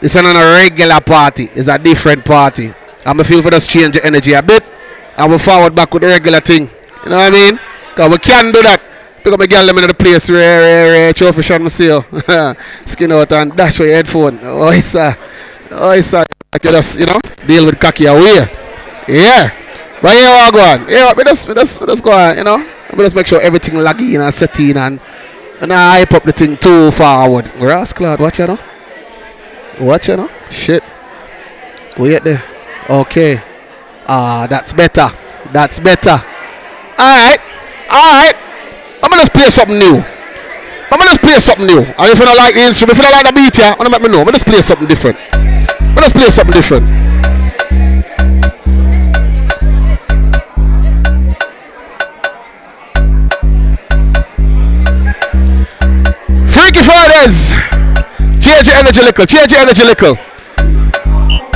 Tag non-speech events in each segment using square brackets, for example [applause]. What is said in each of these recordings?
Is not a regular party. It's a different party. I'm feel for just change the energy a bit. And we forward back with the regular thing. You know what I mean? Because we can do that. Pick up a girl them in the place where, where trophy shot me see you. [laughs] Skin out and dash with your headphone. Oh, it's uh, oh, it's uh, like you just, you know, deal with cocky away. Yeah. But yeah, what go on? Yeah, we just, we just, we just go on, you know. We just make sure everything laggy and set in and, and I hype up the thing too forward. Grass cloud, watch know. Watch you know. Shit. Wait there. Okay. Ah, that's better. That's better. Alright. Alright. I'm gonna just play something new. I'm gonna just play something new. And if you don't like the instrument, if you don't like the beat, yeah, I'm gonna let me know. I'm gonna just play something different. I'm gonna just play something different. Freaky Fridays. Change your energy little. Change your energy little.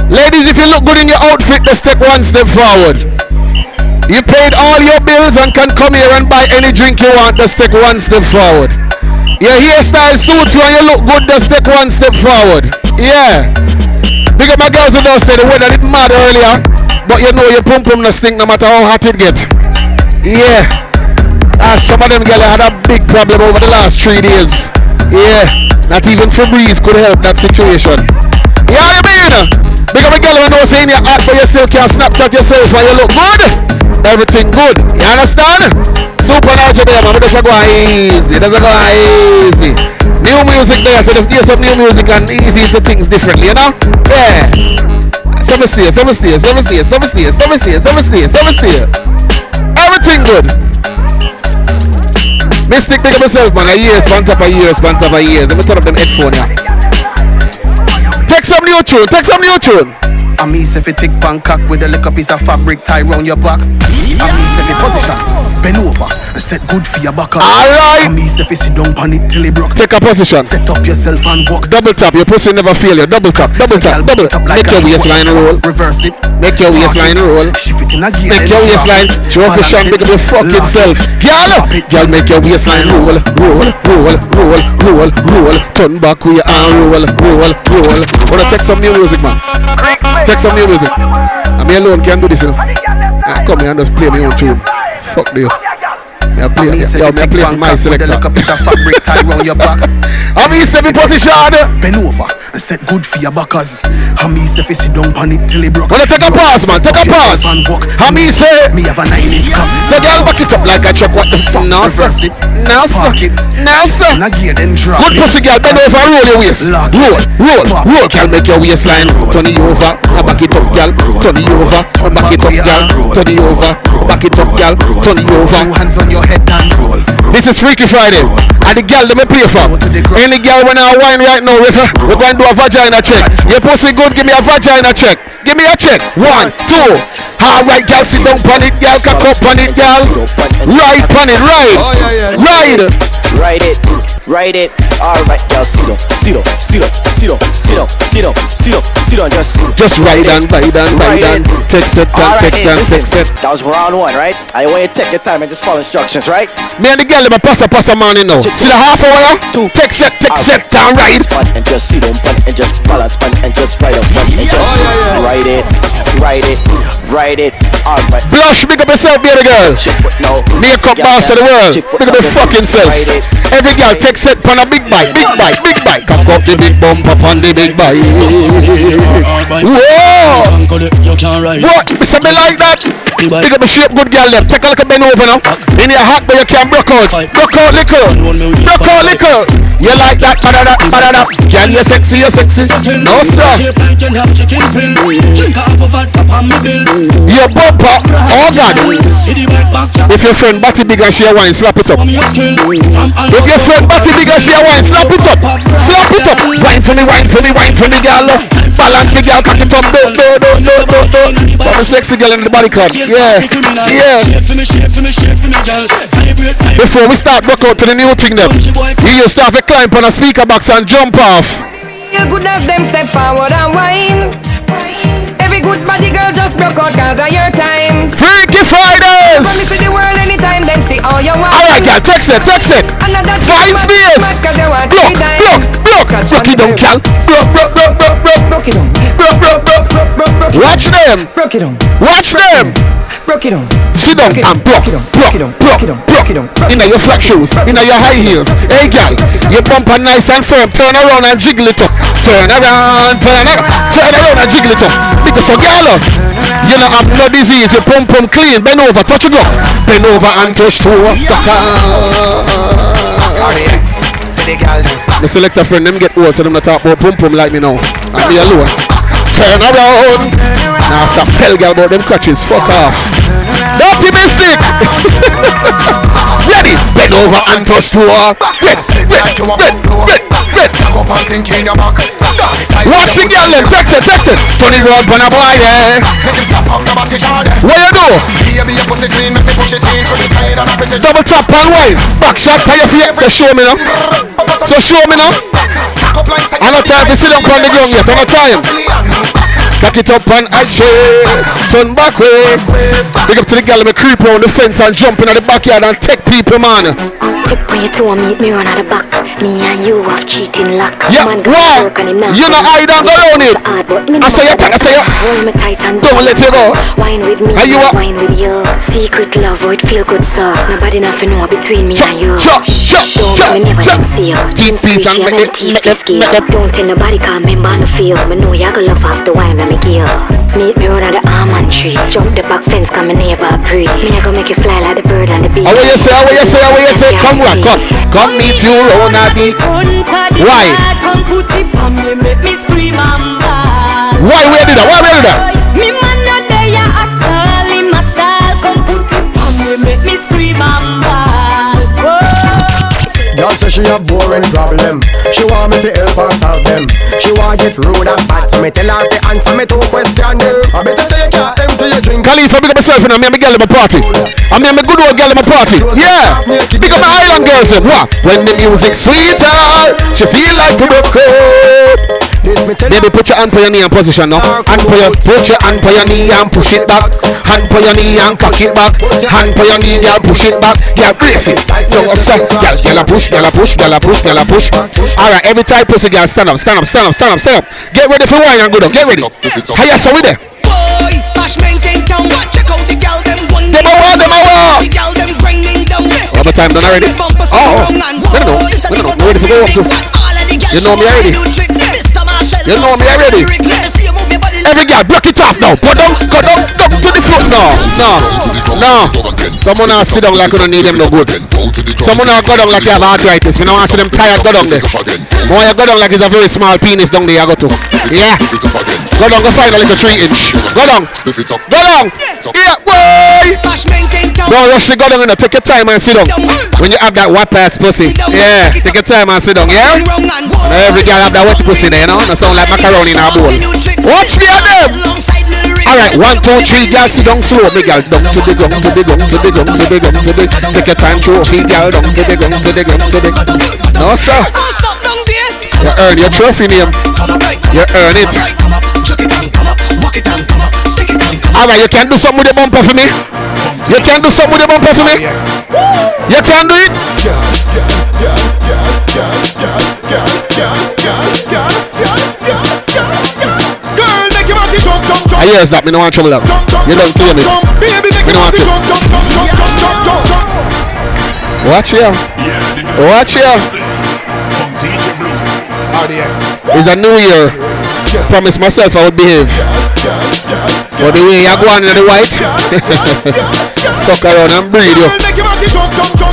Ladies, if you look good in your outfit, just take one step forward. You paid all your bills and can come here and buy any drink you want, just take one step forward. Your hairstyle suits you and you look good, just take one step forward. Yeah. Big up my girls who don't say the weather didn't matter earlier, but you know your pum pum no stink no matter how hot it get. Yeah. Ah, some of them girls had a big problem over the last three days. Yeah. Not even Febreze could help that situation. Yeah, you mean? Big up a girl who knows saying you're hot but you still can't Snapchat yourself and you look good. Everything good. You understand? Super now man. It doesn't go easy. Doesn't go easy. New music there, so just some new music and easy to things differently, you know? Yeah. Seven stairs, seven stairs, seven stairs, seven stairs, seven stairs, seven stairs, seven stairs. Everything good. Mystic, big up yourself, man. A years, one top of years, one top of years. Let me turn up them headphone, yeah. Take some new tune, take some new tune. I mean, if you take Bangkok with a little piece of fabric tie round your back. I mean, if you position, bend over, set good for your back. Alright. I mean, if you sit down on it till it broke. Take a position. Set up yourself and walk. Double tap, your pussy never fail you. Double tap, double tap, double tap. Make your waistline roll. Reverse it. Make your waistline roll. Shift it in a gear. Make your waistline. Show off the shot, make your fucking self. Girl, girl, make your waistline roll, roll, roll, roll, roll, roll. Turn back with your arm, roll, roll, roll. Wanna take some new music, man? Next on your music. I'm here alone, can't do this, you know. I come here and just play me on tune. Fuck you. I'm play my selector. It's a fabric tie round your back. [laughs] I'm in seven position. Bend over and set good for your backers. I mean, if you sit down on it till it broke. Wanna take a pause, man? Take a pause. And walk. How me say? Me have a nine inch cock. So girl, back it up like a truck. What the fuck? Now. Reverse it. Now, suck it. Now, suck. A gear, then drop Good it. pussy girl, bend over and roll your waist. Roll, roll, roll. Girl, make your waistline. Turn it over, and back it up, girl. Turn it over, and back it up, girl. Turn it over, back it up, girl. Turn it over. Two hands on your head and roll. This is Freaky Friday. And the girl, let me play for. Any girl when I wine right now with her, we're going to do a vagina check. Your pussy good, give me a vagina check. Give me a check. One, two. Alright, girl, sit down on it, girl. Cock up on it, girl. Ride on it, ride. Oh, ride. Ride it, ride it. Alright, girl, sit up, sit up, sit up, sit up, sit up, sit up, sit up, sit up, just. Just ride and ride and ride and take set and then, set, take set. That was round one, right? I want you to take your time and just follow instructions, right? Me and the girl, let me pass a pass a man, you know. See the half hour? Two. Take set, take set and ride. And just sit on, spun and just balance, spun and just ride up, spun and just ride it, ride it, ride it. Alright. Blush, big up yourself, baby girl. Now. Makeup boss of the world. Big up the fucking self. Every girl take set on a big bike, big bike, big bike. Up the big bump up on the big bike. Whoa! You. What? So me like that. Big up the shape, good girl them. Take a look at bend over now. In your hot, but you can't broke out. Broke out little. Broke out little. You like that? Ba-da-da, ba-da-da. Girl, you sexy, you sexy. No sir. Your bumper. Oh white back If your friend body big and she a wine, slap it up. If your friend body big and she a wine, slap it up. Slap it up. Wine for me, wine for me, wine for me, girl. Balance uh. me, girl. Cock it up. Do, do, do, do, do, do. Got a sexy girl in the body club. Yeah. Yeah. Shape for me, shape for me, shape for me, girl. Vibrate, vibrate. Before we start work out to the new thing them, you used to have a climb on a speaker box and jump off. Feel good as them step forward and whine. Good body girl just broke out cause of your time. Freaky Fridays! To the world anytime them see all your wine. Alright, girl, text it, text it. Find space. Cause they want Block, three block, time. block. Rock it down, girl. Block, block, block, block, block. them. Broke it down. Watch them. Broke it down. Sit down and block, block, block, block. Inna your flat shoes, inna your high heels. Hey, gal, your bumper nice and firm. Turn around and jiggle it up. Turn around, turn around, turn around and jiggle it up. Because so, gal, you know have no disease. Your pump pump clean. Bend over, touch it up. Bend over and touch to The selector friend, them get old, so them not talk about pump pump like me now. And me alone. Turn around. Now stop tell girl about them crutches. Fuck off. Dirty mystic. [laughs] Ready? Bend over and touch to her. Yes. Bend, bend, bend, bend. Up and sink in your back. Watch the girl then. Text it, text it. Tony it round, burn a boy there. What you do? Baby, your pussy clean. Make me push it in to the side and up it. Double tap and wine. Back shot for your feet. So show me now. So show me now. I'm not time to sit down on the ground yet. I'm not time. Back it up and I say, turn back way. Big up to the girl, me creep around the fence and jump in at the backyard and take people, man. Tip on your toe, meet me run at the back. Me and you have cheating luck. Yeah, Man, go wow. work and. You know I don't go around it. I say you, I say you. Hold me tight and Don't let you go. Wine with me, you wine with you. Secret love, how it feel good, so Nobody nothing know between me and you. Chop, chop, Don't chop, me never them see you. Deep squeeze, and make it- make it- make it- Don't tell nobody, cause me born to feel. Me know you gonna love the wine that me give. Meet me run at the almond tree. Jump the back fence, come me neighbor pre. Me I go make you fly like the bird and the bee. How will you say, how will you say, how will you say? Come on, come. Come meet you round a beat. Why? Come put it on me, make me scream and bawl. Why we did that? Why we did that? Say she a boring problem. She want me to help her solve them. She want get rude and bad, so me tell her to answer me two question. I better say you can't empty your drink. Khalifa, big up myself and me and my girl in my party. I mean, I'm a good old girl in my party. Yeah. Big up my island girls. What? When the music's sweeter, she feel like to broke up. This me Baby, put your hand on your knee and position now. Hand for your, put your hand on your knee and push it back. Hand for your knee and cock it back. Hand for your knee and push it back. Girl, brace it. So what's up? Girl, girl, a push, girl, a push, girl, a push, girl, a push. All right, every time pussy girl, stand up, stand up, stand up, stand up, stand up. Get ready for wine and go down. Get ready. How you so with there? Boy, Bashman came down. Check out the gal them one Them a war, them a war. The gal them grinding down. All the time done already. Oh, go oh. wrong and No, no, whoa, no. it's a No, no. Ready for go up to. down All of the gal You know me already. You know me already. Let's see you move your body Every girl, block it off now. Go down, go down, down to the floor. No, no, no. Someone now sit down like you don't need them no good. Someone now go down like you have arthritis. Me now want to see them tired. Go down there. More you go down like it's a very small penis down there. You go to. Yeah. Go down, go find a little three inch. Go down. Go down. Yeah, boy. Bashman came down. Don't rush the go down. You know. Take your time and sit down. When you have that wet ass pussy. Yeah. Take your time and sit down. Yeah. And every girl have that wet pussy there, you know. That sound like macaroni in a bowl. Watch me at them. Alongside Lil Rick. Alright, one, two, three, girl, sit down slow. Me girl, down to the ground, to the ground, to the ground, to the ground, to the Take your time, trophy, girl, down to the ground, to the ground, to the No, sir. Don't stop down there. You earn your trophy name. You earn it. Fuck it and come up, stick it and come up. You can do something with bumper for me. You can do something with the bumper for me. You can do it. I hear that, me no want trouble. You don't do me. Me no want to. Watch here. Watch here. It's a new year. Promise myself I would behave. But the way I go on in the white, [laughs] fuck around and breathe you.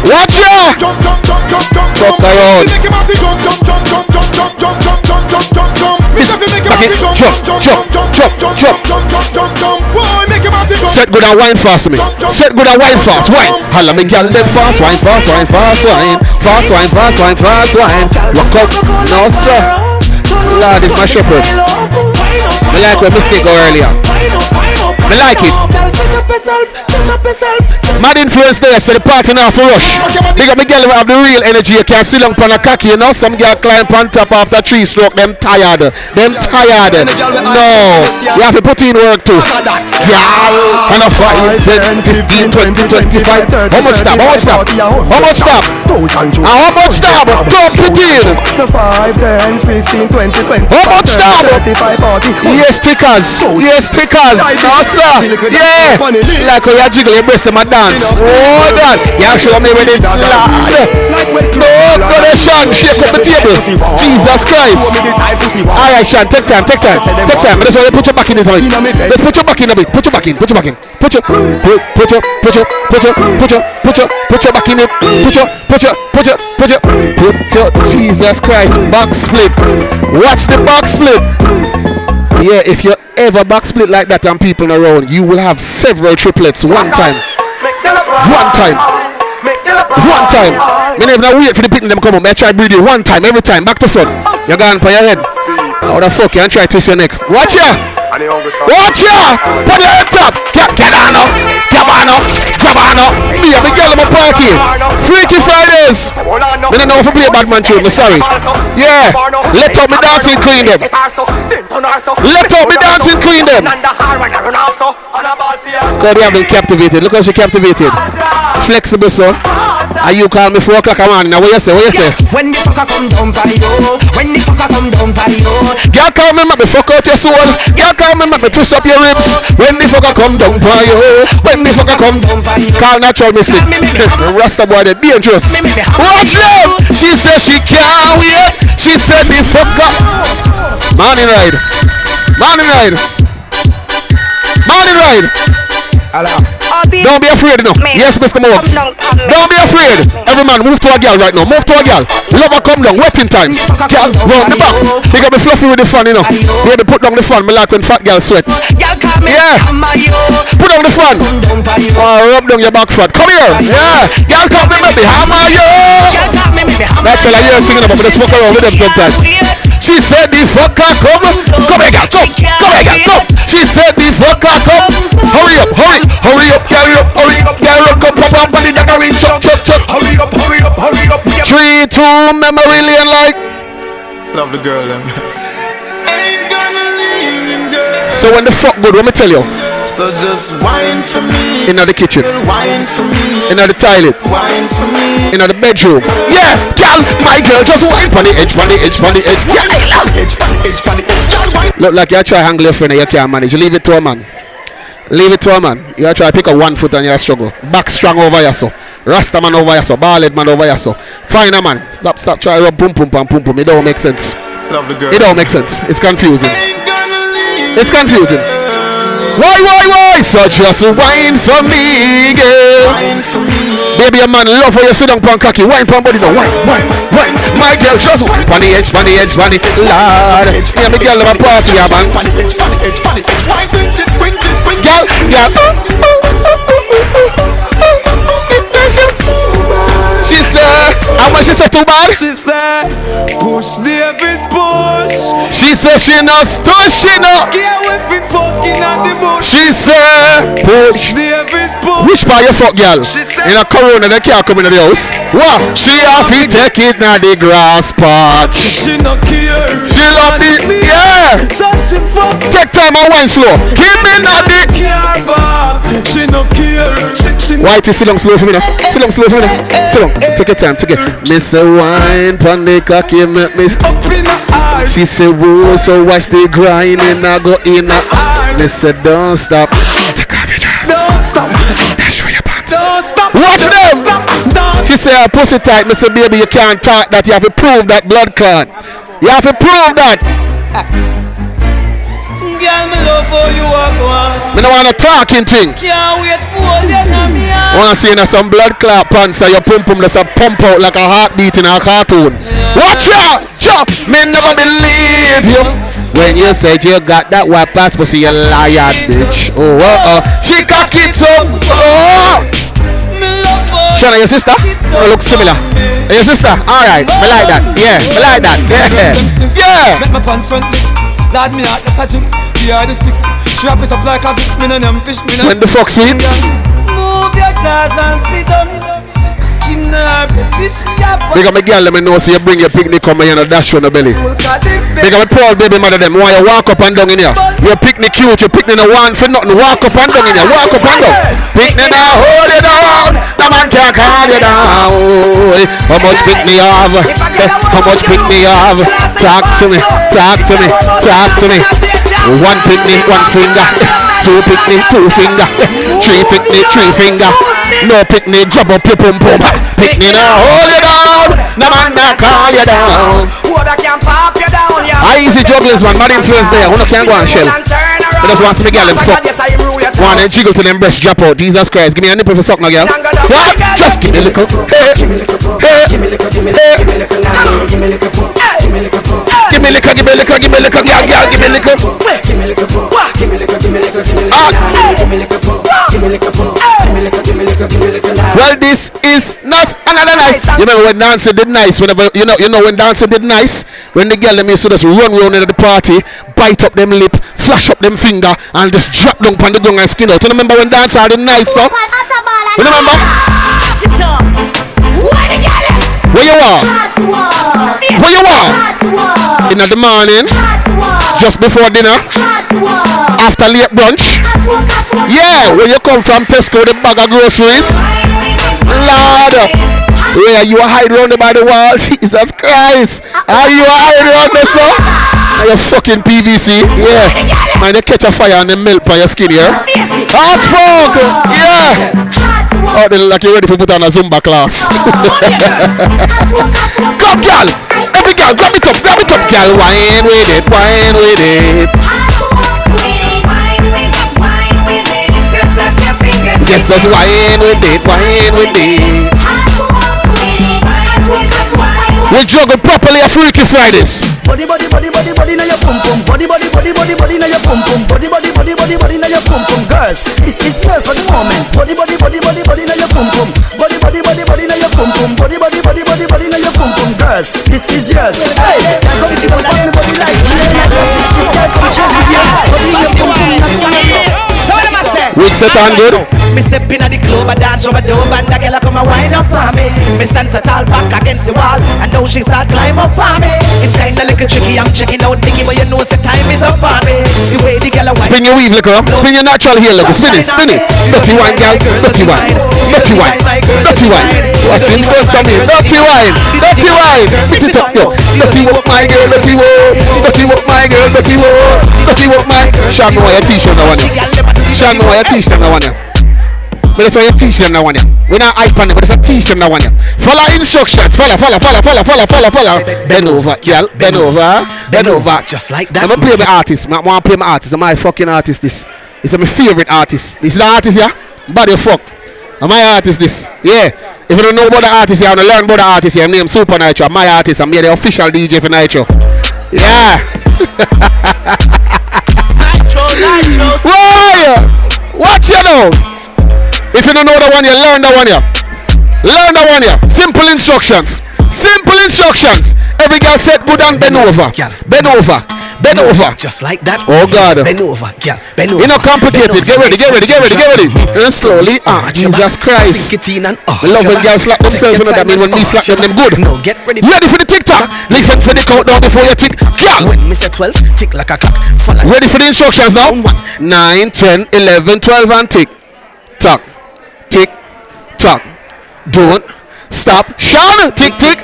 Watch ya! Fuck around. Make it jump, jump, jump, jump, jump, jump, jump, jump, Set good and wine fast to me. Set good and wine fast. Wine. Holla me gal them fast. Wine fast. Wine fast. Wine. Fast wine. Fast wine. Fast wine. Rock up. No sir. Lord, it's my shepherd. I like when mistake go earlier. Me like it. Mad influence there, so the party now for rush. Big up me girl have the real energy. You can sit on pan a cocky, you know. Some girl climb on top after three stroke. Them tired. Them tired. No. You have to put in work too. Yeah. And a 5, 10, 15, 20, 25. How much stop? How much stop? How much stop? How much stop? Don't put in. 5, 10, 15, 20, 20. How much stop? 35, 40. Yes, stickers. Yes, stickers. Yeah. Like how you jiggle your breast in my dance. Oh, God. You show me when it lad. No, brother Sean, shake up the table. Jesus Christ. All right, Sean, take time, take time, take time. You put your back in it. honey. Let's put your back in a bit. Put your back in. Put your back in. Put your, put, put your, put your, put your, put your, put your, put your back in it. Put your, put your, put your, put your, put your. Jesus Christ, back split. Watch the back split. Yeah, if you ever back split like that and people around, you will have several triplets one time. One time. One time. Me never wait for the people them come up. Me try breathe you one time, every time, back to front. You're gone for your head. How the fuck you and try twist your neck? Watch ya! Watch ya! Put your head up! Get, get on up! Get on up! Grab on up! Me and the girl in my party. Freaky Fridays! Me don't know if I play bad man tune, me sorry. Yeah! Let up me dancing queen them. Let up me dancing queen them. God, they have been captivated. Look how she captivated. Flexible, so. And you call me 4 o'clock a morning. Now, what you say? What you say? When the fucker come down for you, when the fucker come down for you, Girl, call me, make me fuck out your soul. Girl, call me, make me twist up your ribs. When the fucker come down for you. When the fucker come down for you. Call natural mystic. Rasta boy, they dangerous. Watch them. She said she can't wait. She said the fucker. Money ride. Money ride. Money ride. Don't be afraid, no. Yes, Mr. Morgs. Don't be afraid. Every man, move to a girl right now. Move to a girl. Lover, come down. Wetting times. Girl, round the back. They got me fluffy with the fan, you know. Baby, put down the fan. Me like when fat girl sweat. y'all call me Yeah. you, Put down the fan. come down for you. Oh, rub down your back fat. Come here. Yeah. Girl, come me, baby. Hammer you. Y'all call me, me me hammer That fella, you're singing about, let's fuck around with them sometimes. She said the fucker come. Come here, girl. Come. Come here, girl. Come. She said the fucker come. Hurry up, hurry, hurry up, hurry up, hurry up, hurry up, come pop on body, that hurry, chuck, chuck, chuck. Hurry up, hurry up, hurry up. Three, two, memory lane like. Love the girl, them. So when the fuck good, let me tell you, So just wine for me. in the kitchen, Wine for me. in the toilet, Wine for me. in the bedroom. Yeah, girl, my girl just wine on the edge, on the edge, on the edge. Yeah, Edge, edge, edge, edge, wine. Look like you try hang your friend and you can't manage. Leave it to a man. Leave it to a man. You try to pick up one foot and you struggle. Back strong over your so. Rasta man over your so. Ballhead man over your so. Find a man. Stop, stop try rub boom, boom, pum boom, pum. It don't make sense. Love the girl. It don't make sense. It's confusing. Ain't gonna leave. It's confusing. Why, why, why? So just wine for me, girl. For me. Baby, a man love how you sit down pon cocky. Wine pon body now. Wine, wine, wine. My girl just wine pon the edge, pon the edge, pon the Lord. Yeah, me girl have a party, yeah, man. Funny edge, funny edge, funny edge. Wine, quint it, quint it. Girl, girl. She said, how much she said too bad? She said, push David push. She said she not stush, she not. With me fucking at the bush. She said, push. David push. Which part you fuck, girl? In a corona, they can't come in the house. What? She have to take it now the grass patch. She no care. She love the, yeah. So she fuck Take time and wine slow. Give me not the. care back. She no care. She, she Whitey, sit down slow for me now. Sit down slow for me now. Sit down. Take your time. Miss a wine, pon the cocky, make me. up in eyes. She say, whoa, so watch the grinding, I go in a Miss say, don't stop. Take off your dress. Don't stop. Dash for your pants. Don't stop. Watch them. Stop. Don't She say, her pussy tight. Me say, baby, you can't talk that. You have to prove that blood clot. You have to prove that. Ah. Girl, me love how you walk one. Me don't want a talking thing. Can't wait for you now, me I want to see you some blood clot pants and your pum pum just a pump out like a heartbeat in a cartoon. Watch out! Chop! Me never believe you. When you said you got that white pass, but see you liar, bitch. Oh, uh, uh. She cock it up. Oh! Me love how Shana, your sister? You look similar. Your sister? Alright. Me like that. Yeah, me like that. Yeah. Yeah. Make my pants front lift. Lord, me heart just a jiff. We are the stick. Wrap it up like a gift, me no name fish, me no When the fuck sweet? Move your jaws and sit down Cocky nerve, this your Big up my girl, let me know so you bring your picnic come here and dash on the belly. Big up my poor baby mother them. Why you walk up and down in here? Your picnic cute, your picnic no want for nothing. Walk up and down in here. Walk up and down. Picnic now hold it down. Man can call you down. How much pick me up? How much pick me up? Talk to me, talk to me, talk to me. One pick me, one finger. Two pick me, two finger. Three pick me, three finger. No pick me, grab up your pum pum. Pick me now, hold you down. No man can call you down. I easy jugglers man, mad influence there. Who can't go and shell? I just want to me girl them fuck. One and jiggle to them breast drop out. Jesus Christ, give me a nipple for suck now, girl. What? Just give me a little. Hey, hey, hey. Give me a little, give me a little, give me a little, give me a little, give me a little, girl, girl, give me a little. Well, this is not another night. You remember when dancing did nice? Whenever you know, you know when dancing did nice. When the girl them used to just run round into the party, bite up them lip, flash up them finger, and just drop down on the gong and skin out. You remember when dancing did nice, so? You remember? Where you are? Where you are? In the morning, just before dinner, after late brunch. Yeah, where you come from Tesco, the bag of groceries. Lord, where you are hide round by the wall, [laughs] Jesus Christ. Are you hide round there? Now you fucking PVC, yeah. Man, they catch a fire and they melt by your skin, yeah. Hot fuck, yeah. Oh, they like you're ready for put on a Zumba class. [laughs] Come, girl. Every girl, grab it up, grab it up, girl. Wine with it, wine with it. Yes, just wine with it, wine with it. We juggle properly at Freaky Fridays. Body, body, body, body, body, now your pum pum. Body, body, body, body, body, now your pum pum. Body, body, body, body, body, now your pum pum. Girls, this is girls for the moment. Body, body, body, body, body, now your pum pum. Body, body, body, body, now your pum pum. Body, body, your pum pum. Girls, this is yours. Hey, now come sit down, body, body like sit down, come check with your body, your pum pum, not turn up. Set on good. Me step in at the club, I dance over the and the girl come and wind up on me. Me stand so tall back against the wall, and now she start climb up on me. It's kinda little tricky, I'm checking out Nicky, but you know the time is up on me. The way the girl a Spin your weave, look up. Spin your natural heel, look. Spin it, spin it. Dirty wine, girl. Dirty wine. Dirty wine. Dirty wine. Watch it first on me. Dirty wine. Dirty wine. Fix it up, yo. Dirty walk, my girl. Dirty walk. Dirty walk, my girl. Dirty walk. Dirty walk, my. Know your t-shirt now, one. Sean, know your t-shirt now, one. But that's why you teach them now one. We're not hype on it, but it's a teach them now one. Follow instructions. Follow, follow, follow, follow, follow, follow, follow. Bend over, girl. Bend over. Bend over. just like I'm gonna play my artist. I want to play my artist. I'm my fucking artist. This. Is my favorite artist. This is the artist, yeah. Body fuck. I'm my artist. This. Yeah. If you don't know about the artist, yeah, I want to learn about the artist. Yeah, I'm Supa Nytro. I'm my artist. I'm here the official DJ for Nytro. Yeah. [laughs] Nytro. Why? Watch you know. If you don't know the one, you learn the one, yeah. Learn the one, yeah. Simple instructions. Simple instructions. Every girl said good and bend over. Bend over. Bend over. Just like that. Oh God. Bend over, girl. Bend over. You know complicated. Get ready, get ready, get ready, get ready. And slowly, ah, Jesus Christ. Sink it in and oh. I love when girls slap themselves, know that mean when me slap them, them good. No, get ready. Ready for the TikTok? Listen for the countdown before you tick. When Mr. 12, tick like a clock. Follow Ready for the instructions now? Down 9, 10, 11, 12 and tick. Tock. Tick. Tock. Don't stop. Sean. Tick, tick.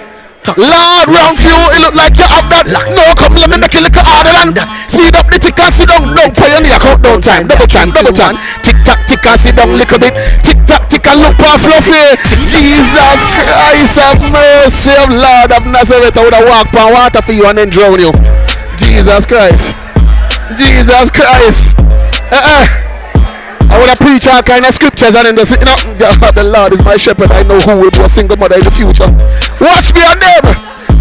Lord, round you, it look like you have that. No, come let me make it look harder than that. Speed up the tick and sit down. No pioneer countdown time. Double time, double time. Tick tock, tick and sit down little bit. Tick tock, tick look for fluffy. Jesus Christ have mercy of Lord of Nazareth. I would have walked on water for you and then drown you. Jesus Christ. Jesus Christ. Uh-uh. I want to preach all kind of scriptures and then just, you know, the Lord is my shepherd. I know who will be a single mother in the future. Watch me on them.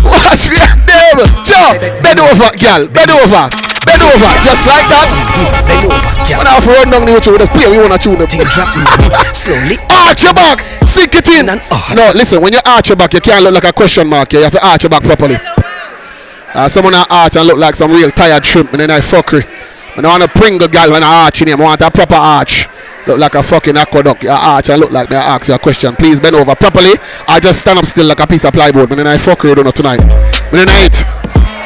Watch me on them. Joe, bend over, girl. Bend over. Bend over. Just like that. Bend over. When I have to run down the road, just play, we want to tune them. Slowly. [laughs] Arch your back. Sink it in. No, listen, when you arch your back, you can't look like a question mark. You have to arch your back properly. Uh, someone arch and look like some real tired shrimp and then I fuckery. I don't want a Pringle girl when I arch in him. I want a proper arch. Look like a fucking aqueduct. Your arch and look like me I ask you a question. Please bend over properly. I just stand up still like a piece of plywood. And then I fuck you don't know tonight. Then I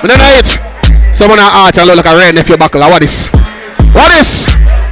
I eat. Someone I arch and look like a red nephew buckle. What is? What is?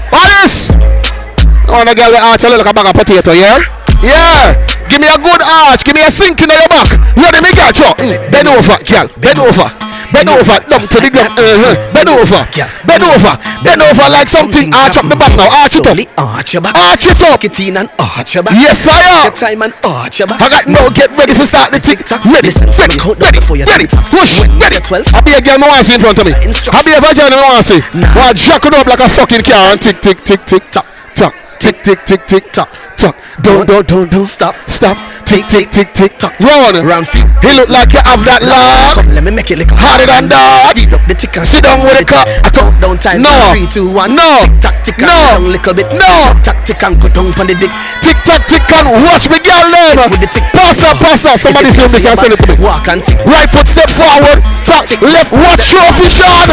What is? I want a girl with arch and look like a bag of potato, yeah? Yeah! Give me a good arch, give me a sink in your back. Ready, me chop. Mm. Bend over, girl. Bend over. Bend over. Down to the ground. Uh-huh. Bend over. Bend over. Bend over like something. Arch up the back now. Arch it up. Arch your back. Arch it up. Get in and arch your back. Yes, I am. Take time and arch your back. I got no get ready to start the tick tock. Ready, ready, ready, ready. Push, ready. I be a girl, no one see in front of me. I be a vagina, no one see. Well, jack it up like a fucking car and tick, tick, tick, tick, tock, tock, tick, tick, tick, tick, tock, tock. Don't, don't, don't, don't stop, stop. Tick, tick, tick, tick, tock. Run, Round He look like you have that love. Come, let me make it a Harder than dog. Speed up the tick and Sit down with the clock. Uh. I count down time. No. Three, two, one. No. Tick tock, tick and No. sit down little bit. No. Tick tick and go down on the dick. Tick tock, tick and watch me girl them. With the tick. Pass up, pass up. Somebody film this and send it to me. Walk and tick. Right foot step forward, top left, watch trophy shot.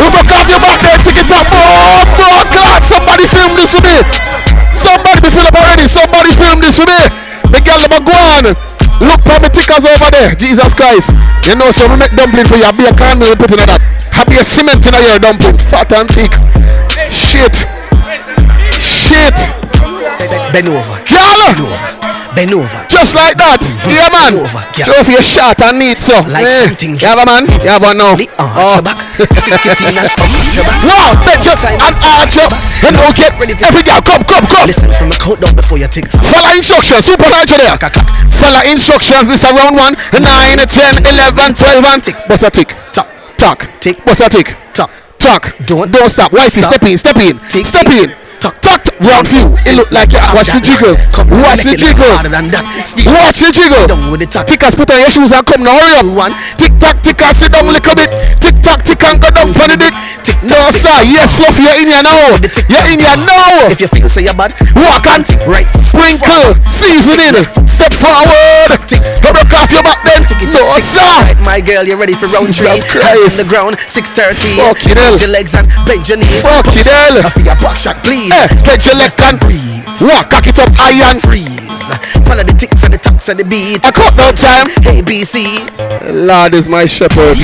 We broke off your back there, tick it up. Oh, oh God, somebody film this for me. Somebody be film up already. Somebody film this for me. The girl a go on. Look for me tickers over there. Jesus Christ. You know, so we make dumpling for you. Be a candle put in that. Happy a cement in a your dumpling. Fat and thick. Shit. Shit. Bend over. Girl. Bend over. Bend over. Just like that. Yeah, man. Over, yeah. Trophy is short and neat, so. Like Eh. something- You have a man? You have one now. The arch Oh. [laughs] your back. Stick it in and arch your back. Wow, take just Time an arch up. And Ready to- every girl, come, come, come. Listen from a count down before you tick tock. Follow instructions, super right there. Follow instructions, this around 1, 9, 10, 11, 12, and tick. Bust a tick. Tock. Tuck. Tick. Bust a tick. Tock. Tuck. Don't- Don't stop. Wifey, Stop. step in, step in. Step in. Tuck. Round two. It look like you. Watch the jiggle. Come Watch the jiggle. harder than that. Speed Watch the jiggle. down with the tuck. Tickers, put on your shoes and come now. Hurry up. One. Tick tock, tick and sit down a little bit. Tick tock, tick and go down for the dick. No, sir. Yes, Fluffy, you're in here now. You're in here now. If you feel say you're bad, Walk and tick. right Sprinkle. Seasoning. Step forward. Rub off your back then. No, sir. Right, my girl, you ready for round three? Hands on the ground, 6.30. Fucking hell. Your legs and bend your knees. Fucking hell. I see a back shot, please. Eh, get your left hand. Breathe. Walk, cock it up high and Freeze. Follow the ticks and the tucks and the beat. I cut no time. A, B, C. Lord is my shepherd.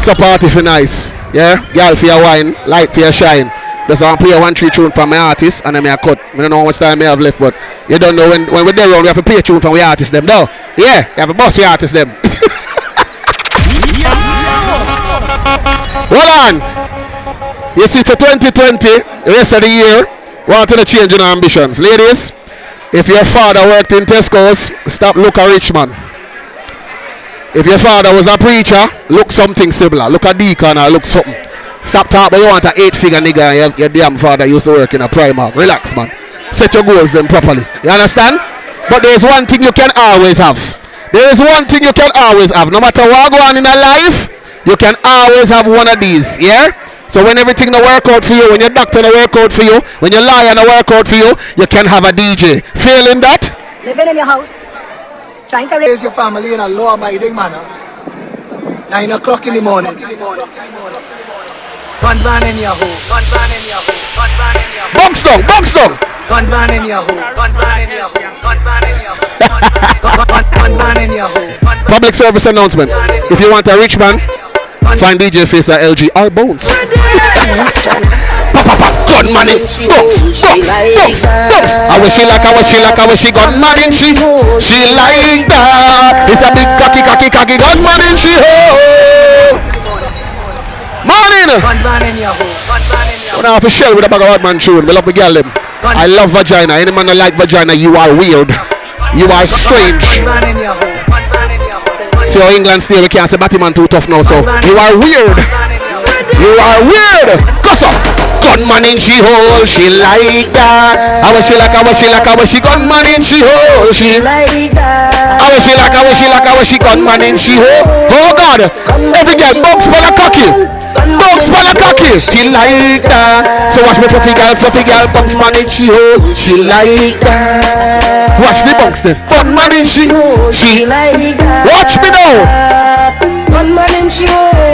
So party for nice. Yeah? Girl for your wine, light for your shine. Just want to play one three tune from my artist and then a cut. I don't know how much time I have left, but you don't know when when we're there we have to play a tune from we artist them though. Yeah, you have a boss we artist them. [laughs] Hold on. You see for 2020, rest of the year, want to change your ambitions. Ladies, if your father worked in Tesco's, stop look a rich man. If your father was a preacher, look something similar. Look a deacon or look something. Stop talking you want a eight figure nigga your, your damn father used to work in a Primark. Relax, man. Set your goals then properly. You understand? But there's one thing you can always have. There is one thing you can always have. No matter what go on in a life, you can always have one of these. Yeah? So when everything no work out for you, when your doctor no work out for you, when your lawyer no work out for you, you can have a DJ. Failing that? Living in your house, trying to raise your family in a law abiding manner. Nine o'clock in the morning. Gun ban in your hole, gun ban in your hole, gun ban in your hole. Box down, box down. Gun ban in your hole, gun ban in your hole, gun ban in your hole, gun ban- in your hole. [laughs] Public service announcement. If you want a rich man, find DJ Face at LG or Bones. Gun money, box, box, box, box. I wish she like, I wish she like, I wish she gun money, she, she like that. It's a big cocky, cocky, cocky gun money, she ho. Morning. Gun ban in your hole, gun ban in your I have a shell with a bag of hard man tune, we love the girl them. I love vagina. Any man that like vagina, you are weird. You are strange. Gun ban in your hole, See how England still we can't say Batman too tough now, so you are weird. You are weird. Cause up. Gunman in she hole, she like that. I wish she like, I wish she like, I wish she gunman in she hole, she like that. I wish she like, I wish she like, I wish she gunman in she hole. Oh God, every girl bounce for the cocky. Bounce for the cocky. She like that. So watch me fluffy girl, fluffy girl, bounce man in she hole. She like that. Watch the bounce then. Gunman in she hole, she like that. Watch me now.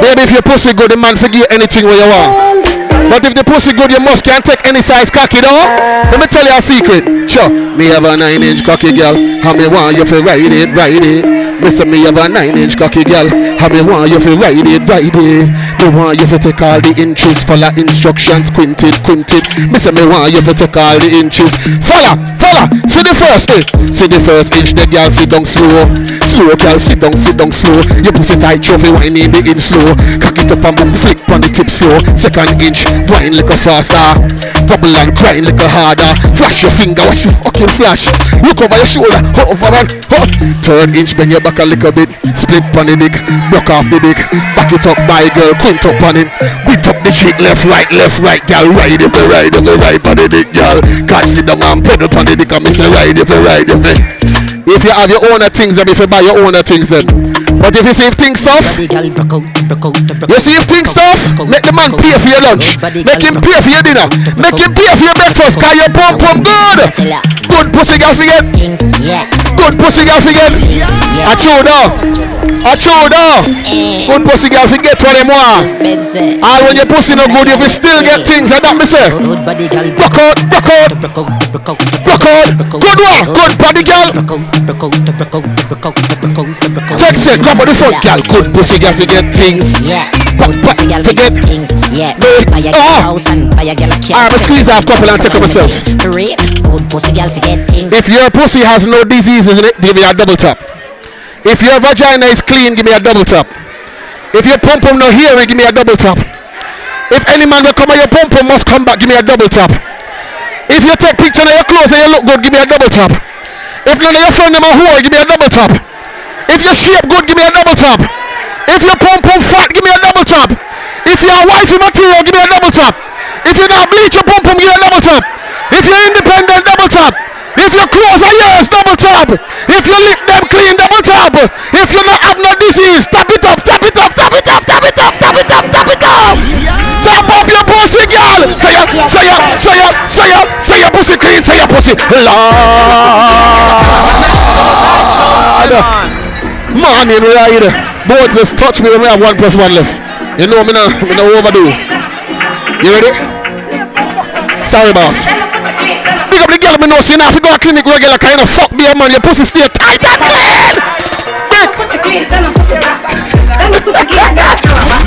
Baby, if your pussy good, the man forget anything where you want. But if the pussy good, you must can't take any size cocky, though. Let me tell you a secret. Sure, me have a nine inch cocky girl. How me want you to ride it, ride it. Say me have a nine inch cocky girl. How me want you to ride it, ride it. Me want you to take all the inches, follow instructions, quinted, quinted. Say me want you to take all the inches. Follow, follow. See the first, eh? See the first inch, the girl sit down slow. Slow, girl, sit down, sit down slow. You pussy tight, trophy, whine in the inch slow. Cock it up and boom, flick on the tip slow. Second inch, whine little faster. Bubble and grind like a little harder. Flash your finger, watch you fucking flash. Look over your shoulder, hot over and hot. Third inch, bend your back a little bit. Split on the dick, broke off the dick. Back it up, my girl, quint up on it. Beat up the cheek, left, right, left, right, girl. Ride if you ride, if you ride on the dick, girl. God sit down and pedal on the dick, and me say ride if you ride, if you. If you have your own things, then if you buy your own things, then. But if you see if things tough, you see if things tough, make the man pay for your lunch, make him pay for your dinner, make him pay for your breakfast, cause your pump pump good. Good pussy girl forget. Good pussy girl forget. I chew though. I chew though. Good pussy girl forget what them want. All when your pussy no good, if you still get things, and that me say. Rock out, rock out, rock out. Good one, good body girl. Text it, grab on the front, girl. Good pussy girl forget things. Yeah, good pussy girl forget. things. Yeah, buy a Ah. house and buy a girl a car. I'ma squeeze half couple and take it myself. Good pussy girl forget things. If your pussy has no diseases in it, give me a double tap. If your vagina is clean, give me a double tap. If your pum pum no hairy, give me a double tap. If any man will come on your pum pum must come back, give me a double tap. If you take picture of your clothes and you look good, give me a double tap. If none of your friend them a whore, give me a double tap. If your shape good, give me a double tap. If your pum pum fat, give me a double tap. If your wifey material, give me a double tap. If you not bleach your pum pum, give me a double tap. If you're independent, double tap. If your clothes are yours, double tap. If you lick them clean, double tap. If you not have no disease, tap it up, tap it up, tap it up, tap it up, tap it up, tap it up. Tap up your pussy, girl. Say ya, say ya, say ya, say ya, say your pussy clean, say your pussy. Lord. Morning ride. Boy, just touch me when we have one plus one left. You know me no, me no overdo. You ready? Sorry, boss. Big up the girl me know she not fi go to clinic regular kind of fuck me man. Your pussy stay tight and clean.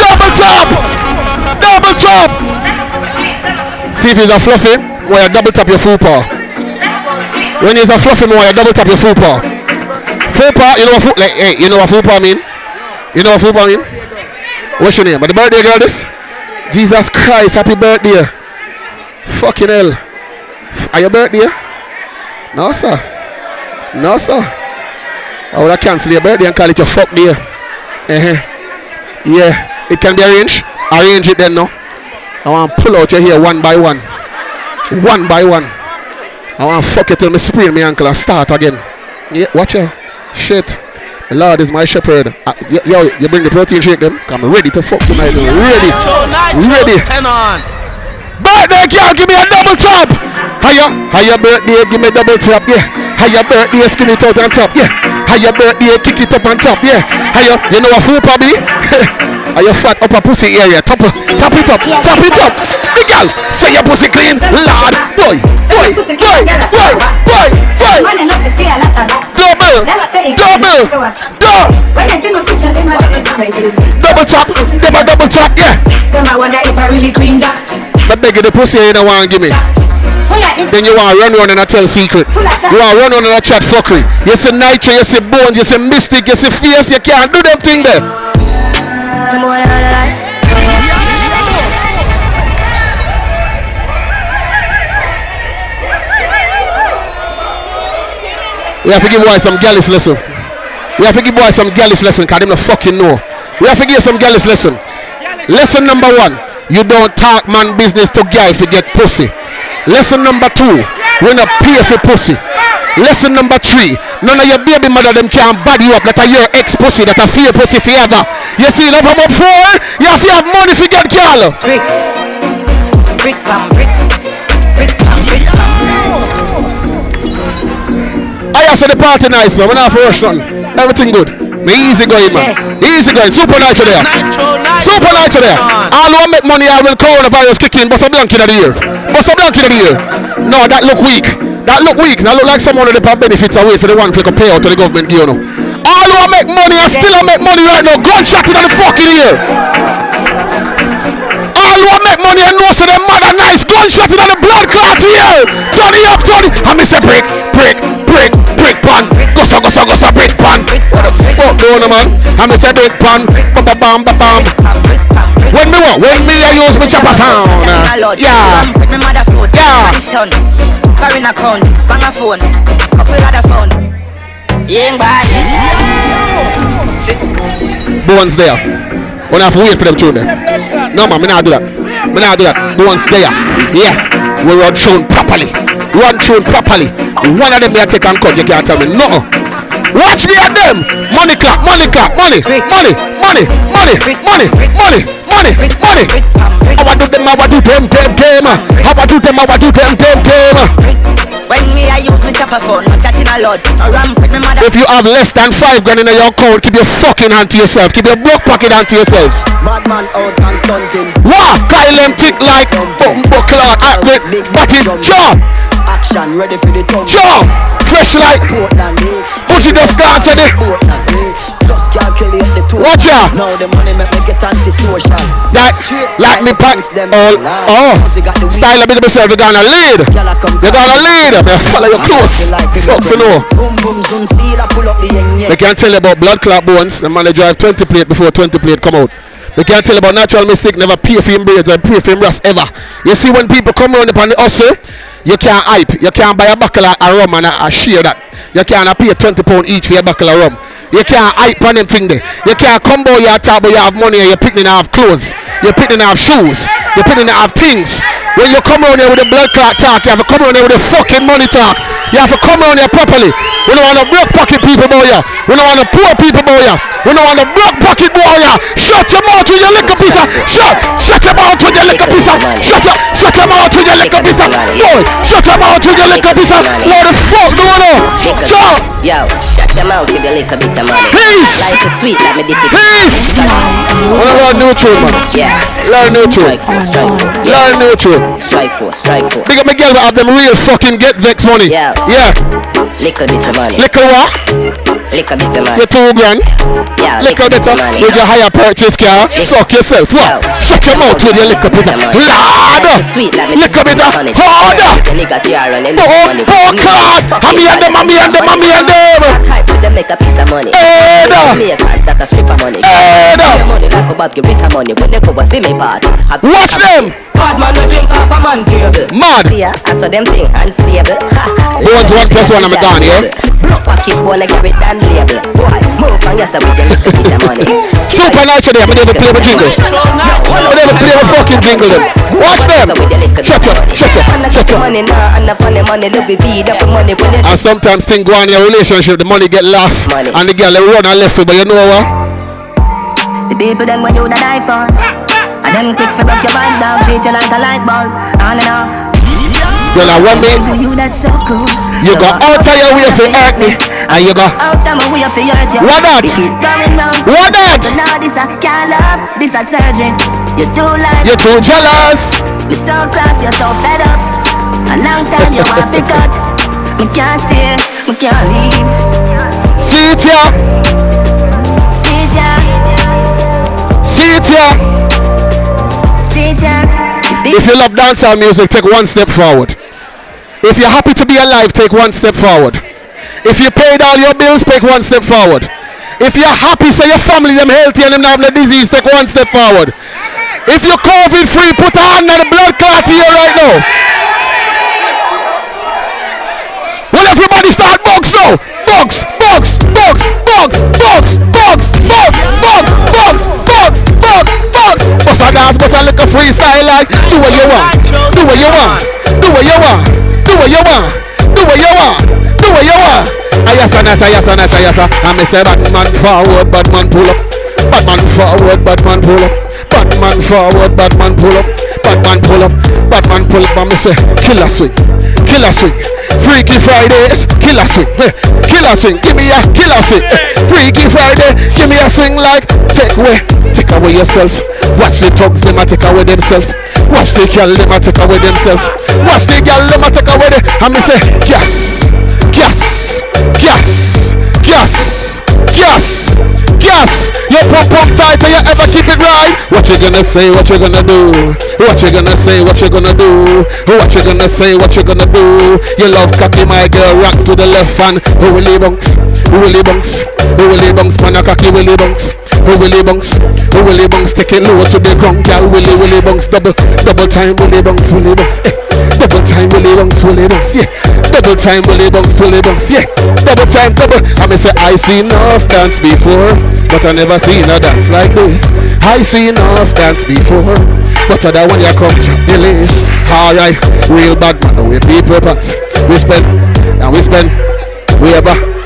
Double chop. Double chop. See if he's a fluffy, why you double tap your full paw. When he's a fluffy, why you double tap your full paw. Full paw, you know what full like hey, you know what full paw mean? You know what full paw mean? What's your name? Are the birthday girl this? Jesus Christ, happy birthday. Fucking hell. Are your birthday? No sir. No sir. I would have cancel your birthday and call it your fuck day. Uh-huh. Yeah. It can be arranged. Arrange it then no. I want to pull out your hair one by one. One by one. I want to fuck it till me sprain my ankle and start again. Yeah, watch out. Shit. The Lord is my shepherd. Uh, yo, yo, you bring the protein shake them. I'm ready to fuck tonight. Ready. Ready. Birthday girl, give me a double tap. Higher, higher birthday, give me a double tap. Yeah. Higher birthday, skin it out on top. Yeah. Higher birthday, kick it up on top. Yeah. Higher, you know what food probably? [laughs] Are you fat upper pussy area? Top, tap it up, tap it up. The girl, say your pussy clean, Lord, boy, boy, boy, boy, boy, boy. Double, double, double. Double tap, double double tap, yeah. Them I wonder if I really clean that. I beg you, the pussy you don't want to give me. Then you want to run run and I tell secret. You want to run run and I chat fuckery. You say Nytro, you say bones, you say mystic, you say fierce, you can't do them thing there. We have to give boys some gallis lesson. We have to give boys some gallis lesson because them no fucking know. We have to give some gallis lesson. Lesson number one, you don't talk man business to guy if you get pussy. Lesson number two, we not pay for pussy. Lesson number three, none of your baby mother them can bad you up that are your ex pussy that are fear pussy forever. You see, love four, you have to have money to get girl. Brick, brick, bam, brick, I also the party nice man, we not for rush none. Everything good. Me easy going, man. Easy going. Super nice there. Super nice there. All who make money out when coronavirus kick in, bust a blank in the ear. Bust a blank in the ear. No, that look weak. That look weak. That look like someone of the benefits away for the one flick a payout to the government, you know. All who make money I still make money right now, gunshot in the fucking ear. All who make money and know so them mother nice gunshot in the blood clot here. It up, it. I miss a brick, brick, brick, brick pan. Gossa, gossa, gossa, brick pan. What the fuck going on, man? I miss a brick pan. Ba ba bam, ba bam. When me what? When me I use me chopper town. Uh, yeah. Food. Yeah. My son. Foreign account. Bang a phone. Couple other phone. Young bodies. Bones there. We have to wait for them there. No man, me not do that. Me not do that. Bones there. Yeah. We run tune properly. Run tune properly. One of them I take and cut. You can't tell me no. Watch me at them. Money clap, money clap, money, money, money, money, money, money, money, money. How I do them, how I do them, them, them. Ah. How I do them, how I do them, them, them. Ah. When me I use me chopper phone, no chatting a lot. No ram with me mother. If you have less than five grand in your account, keep your fucking hand to yourself. Keep your broke pocket hand to yourself. Bad man out and stunting. What? Kyle them tick like bumbo clock. Act with but it jaw. Action ready for the tongue. Jaw. Fresh like Portland H. Push it just dance at it. Portland H. Calculate the total. Watch ya. Now the money make me get antisocial. Like, like me pack all. Oh. oh. Style a bit of myself. You're gonna lead. You're gonna lead. Me follow you close. Fuck for no. Boom boom zoom see that pull up the yang They can't tell you about blood clot bones. The man they drive 20 plate before 20 plate come out. They can't tell you about natural mistake. Never pay for him braids or pay for him rust ever. You see when people come around upon the hustle, you can't hype. You can't buy a buckle of rum and a, a share that. You can't pay 20 pound each for a buckle of rum. You can't hype on them there. You can't come by your talk but you have money and you're picking have clothes. You're picking have shoes. You're picking have things. When you come around here with the blood clot talk, you have to come around here with the fucking money talk. You have to come around here properly. We don't want to broke pocket people boy. We don't want to poor people boy. We don't want to broke pocket boy. Shut your mouth with your little piece of shut. Shut your mouth with your little piece of shut your shut your mouth with your little piece of boy. Shut your mouth with your little piece of what the fuck going on? Shut. Yo, shut your mouth with a little bit of money. Peace. Life is sweet, let me dip it. Peace. What about new tune, man? Yeah. Learn new tune. Strike force, strike force. Learn new tune. Strike force, strike force. Big up Miguel that have them real fucking get vex money. Yeah. Yeah. Little bit of money. Little what? Little bit of money. Your two grand. Yeah, Little bit of money. with your higher purchase car. Suck yourself. What? Shut your mouth with your little bit of. Sweet, let me Little bit of money. harder. The nigga car and Oh, oh, God. I'm me and them, I'm me and them, I'm me and them. Hype with them make a piece of money. Hey, da. Me a cat that a strip of money. Hey, da. Your money like a bag give it a money. When they come and see me party. Watch them. Bad man no drink off a man table. Mad. Yeah, I saw them thing unstable. Bones one plus one, I'm gone, yeah? Block pocket wanna it down label. Boy, move and yes, with the little bit of money. Super nice today. I'm never play my jingles. I never play my fucking jingle them. Watch them. Shut up. Shut up. Shut up. And the funny money look with feed up money when you And sometimes things go on in your relationship, the money get laugh, and the girl they run and left it, but you know what? The people them when you the knife on. And them click for broke your minds down, treat you like a light bulb, on and off. I one day For you that's so cool. you go out of your way for hurt me, and you go. Out of my way for you hurt you. What that? You keep going round. What that? Now this a can't love, this a surgery. You too like. You're too jealous. You so close, you're so fed up. A long time you want to [laughs] cut. We can't stay, We can't leave. See it here, See ya, see it here. see ya. If you love dancehall music, take one step forward. If you're happy to be alive, take one step forward. If you paid all your bills, take one step forward. If you're happy, so your family them healthy and them not have no disease, take one step forward. If you're COVID free, put a hand on the blood clot here right now. Will everybody start bugs now? Bugs, bugs, bugs, bugs, bugs, bugs, bugs, bugs, bugs, bugs, bugs, bugs. Bust a dance, bust a little freestyle like do what you want, do what you want, do what you want, do what you want, do what you want, do what you want. Ayasa nata, ayasa nata, ayasa. I me say Batman forward, Batman pull up. Batman forward, Batman pull up. Batman forward, Batman pull up. Batman pull up, Batman pull up. I me say killer swing, killer swing, Freaky Fridays, killer swing, killer swing. Give me a killer swing. Freaky Friday, give me a swing like take away, take away yourself. Watch the thugs, them a take away themselves. Watch the girl, them a take away themselves. Watch the girl, them a take away the. Me say, yes, yes, yes, yes, yes, yes. Your pump pump tight, and you ever keep it right. What you gonna say? What you gonna do? What you gonna say? What you gonna do? What you gonna say? What you gonna do? You love cocky, my girl. Rock to the left and who will bunks? Who will bunks? Who will bunks? Man a cocky willy bunks. Who willy bunks? Who willy bunks? Take it low to the ground, girl. Willy willy bunks. Double double time willy bunks. Willy bunks. Double time willy bunks. Willy bunks. Yeah. Double time willy bunks. Willy bunks. Yeah. Double time double. I me say I seen enough dance before, but I never seen a dance like this. I seen enough dance before, but other when you come to the. Alright, real bad man, we people pants. We spend and we spend. We ever.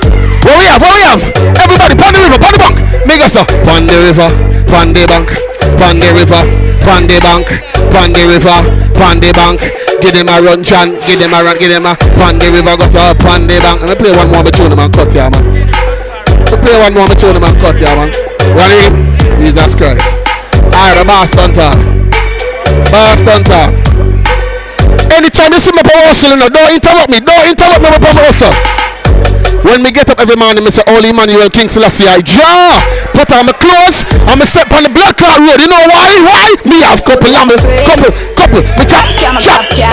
What we have? What we have? Everybody, pon the river, pon the bank. Make us up. Pon the river, pon the bank, pon the river, pon the bank, pon the river, pon the bank. Give them a run, Chan. Give them a run. Give them a pon the river, go up pon the bank. Let me play one more them and cut here, man. Me play one more them and cut here, man. Ready? Jesus Christ. Alright, boss don't talk. Boss talk. Anytime you see me power hustle, you don't interrupt me. Don't interrupt me with power hustle. When me get up every morning, me say, Holy Emmanuel King Selassie, I Jah. Put on my clothes, and me step on the black car road. You know why? Why? Me have couple llamas, couple, couple. Me chop, chop, chop, chop,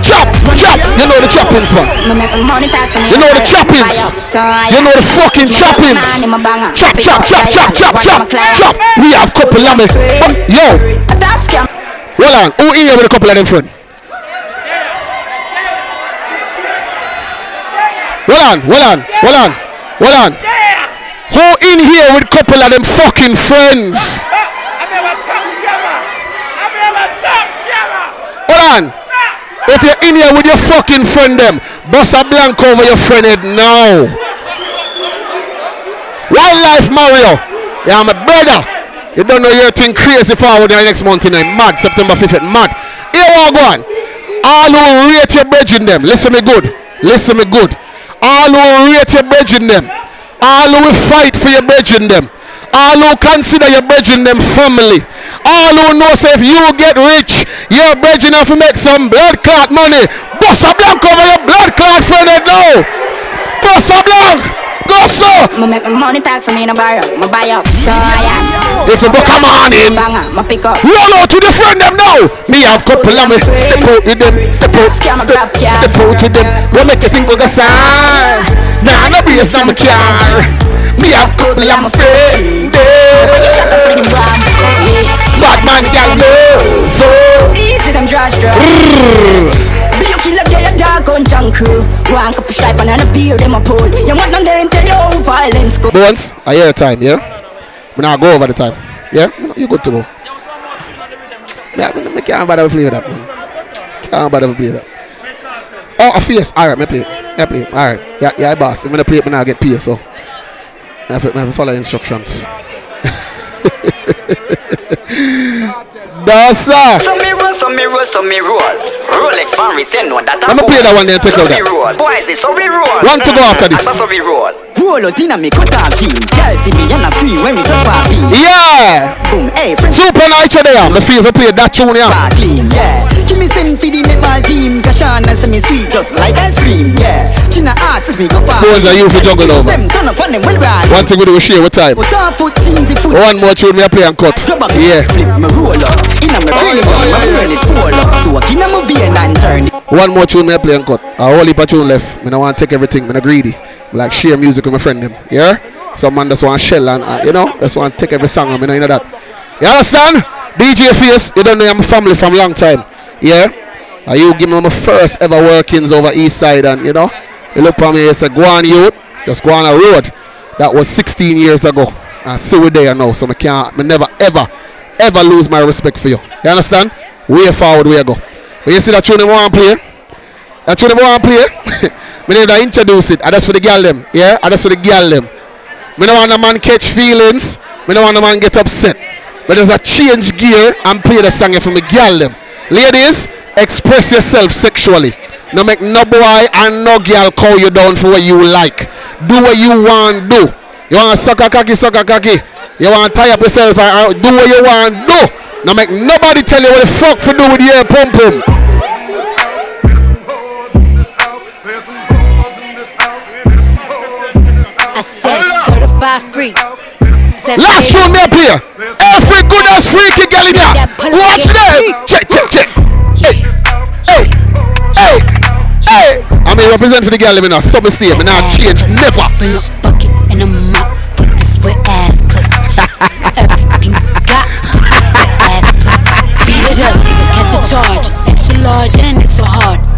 chop. You know the choppings, man. You know the choppings. You know the fucking choppings. Chop, chop, chop, chop, chop, chop, chop. We have couple. But, yo, hold on. Who in here with a couple of them friend? Hold on, hold on, hold on, hold on. Who in here with couple of them fucking friends? I'm. I'm. Hold on. If you're in here with your fucking friend them, bust a blank over your friend head now. Wildlife Mario. Yeah, my brother. You don't know your thing crazy forward there next month tonight. Mad, September 5th. Mad. Here we go on. All who rate your bridging them. Listen me good. Listen me good. All who rate your bridging them. All who will fight for your bridging them. All who consider your bridging them family. All who know say if you get rich, your bridging have to make some blood clot money. Bust a blank over your blood clot friend now. Bust a blank. Go so. Me make my money talk for me no borrow. Me buy up, so I am. If you come on in, Banger, me pick roll out to the friend them now. Me have couple of me step out with them, step out, step, step out with them. We make you think we got sign. Nah, no be a summer car. Me have couple of my friend. Bad man gal love. So Easy them draw straw. You kill up there, dog on junk crew. One cup of stripe and a beer, them a pull. You want them then tell you violence go. Bones, I hear your time, yeah? Me now go over the time. Yeah? You good to go. Yeah, I, can't bother to play with that, man. Can't bother to play with that. Oh, a face. Alright, me play it. Me play it. Alright. Yeah, yeah, boss. I'm gonna play it, now get paid, so. I have, to, I follow instructions. [laughs] That's sir. So me roll, so me roll, so me roll. Rolex fan we send one that Let me play that one there, take so out we that. roll. Boys, it's so we roll. One to go after this. That's so we roll. Roll out in a me cut off jeans. Girl see me and a scream when me touch my beat. Yeah! Boom, hey, friends. Super night today, yeah. Me feel if I play that tune, yeah. Bar clean, yeah. Give me send for the netball team. Kashana say me sweet just like ice cream, yeah. China asks if me go far. Bones are you for jungle over. Them turn up on them well brand. One thing we do, we share with time. Put off foot teams, the foot. One more tune, me I play and cut. Yeah. Split me roll up. In a me belly up, my brain it full up. So I in a my and. One more tune I play and cut. A whole heap of tune left. Me no want to take everything. Me no greedy. Like share music with my friend them. Yeah? Some man just want shell and uh, you know, just want to take every song and me know you know that. You understand? DJ Face, you don't know I'm family from long time. Yeah? Are you give me my first ever workings over East Side and you know? You look for me, say go on youth, just go on a road. That was 16 years ago. And see we there now. So I can't me never ever ever lose my respect for you. You understand? Way forward we go. When you see that tune I want to play, that tune I want to play, [laughs] me need to introduce it. And that's for the girl them. Yeah? And that's for the girl them. Don't want a man catch feelings. Me don't want a man get upset. But there's a change gear and play the song for me girl them. Ladies, express yourself sexually. No make no boy and no girl call you down for what you like. Do what you want do. You want to suck a cocky, suck a cocky. You want tie up yourself and and do what you want do. No make nobody tell you what the fuck for do with your pum pum. I said certified freak. Last one up here. Every good as freaky girl in here. Watch them. Check, check, check. Hey, hey, hey, hey. I mean, represent for the girl living a summer stay. Me not change, never.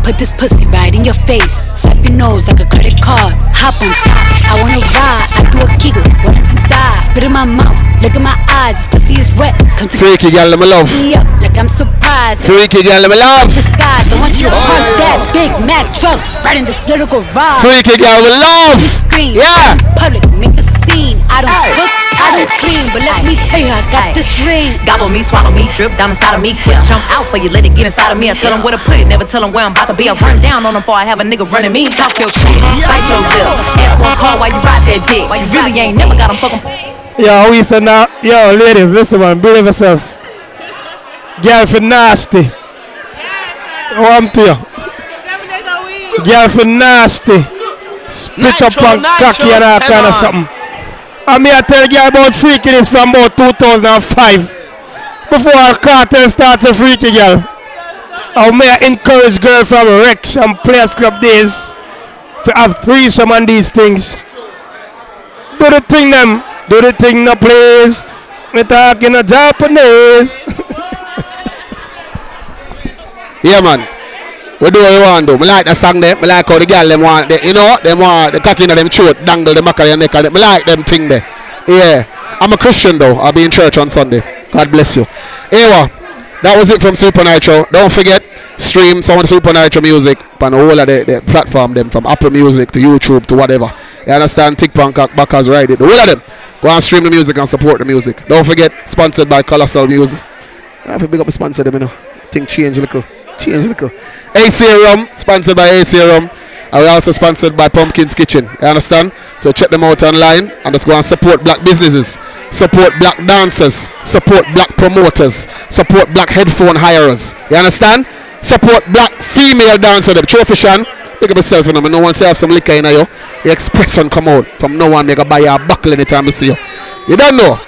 Put this pussy right in your face. Swipe your nose like a credit card. Hop on top. I wanna ride. I do a giggle. What is inside? Spit in my mouth. Look in my eyes. This pussy is wet. Come to Freaky girl, let me love. me up like I'm surprised. Freaky girl, let me love. Disguise. I want you to park that Big Mac truck right in this little garage. Freaky girl, we love. Scream. Yeah. Public, make a scene. I don't cook, I don't clean, but let me tell you, I got this ring. Gobble me, swallow me, drip down inside of me. Quick jump out for you, let it get inside of me. I tell them where to put it, never tell them where I'm about to be. I run down on them before I have a nigga running me. Talk your shit, bite your lip. Ask for a call while you ride that dick. While you really ain't never got them fucking. Yo, we said now, yo, ladies, listen, man, behave yourself. Girl for nasty. Oh, I'm to you. Girl for nasty. Spit up Nitro, and cocky nitro, and all kind of something. I mean, I tell you about freakiness from about 2005. Before cartel starts a freaky girl. I may encourage girl from Rex and Players Club days to have threesome and these things. Do the thing them. Do the thing no please. Me talking a Japanese. [laughs] Yeah, man. We do what we want to do. Me like the song there. Me like how the girl them want, the, you know, them want the cocky in them throat, dangle the back of your neck. and them. Me like them thing there. Yeah. I'm a Christian though. I'll be in church on Sunday. God bless you. Anyway, that was it from Supa Nytro. Don't forget, stream some of the Supa Nytro music on whole of the, the platform them from Apple Music to YouTube to whatever. You understand? Tick Bangkok, Backers Ride It. The whole of them. Go and stream the music and support the music. Don't forget, sponsored by Colossal Music. I have to big up the sponsor them, you know. Think change a little. Change a little. AC Rum, sponsored by AC Rum. And we're also sponsored by Pumpkin's Kitchen. You understand? So check them out online and just go and support black businesses, support black dancers, support black promoters, support black headphone hirers. You understand? Support black female dancers. Them trophy shan. Pick up yourself, you know. No one say have some liquor in you. Your expression come out. From no one, make a buy you a buckle anytime I see you. You don't know.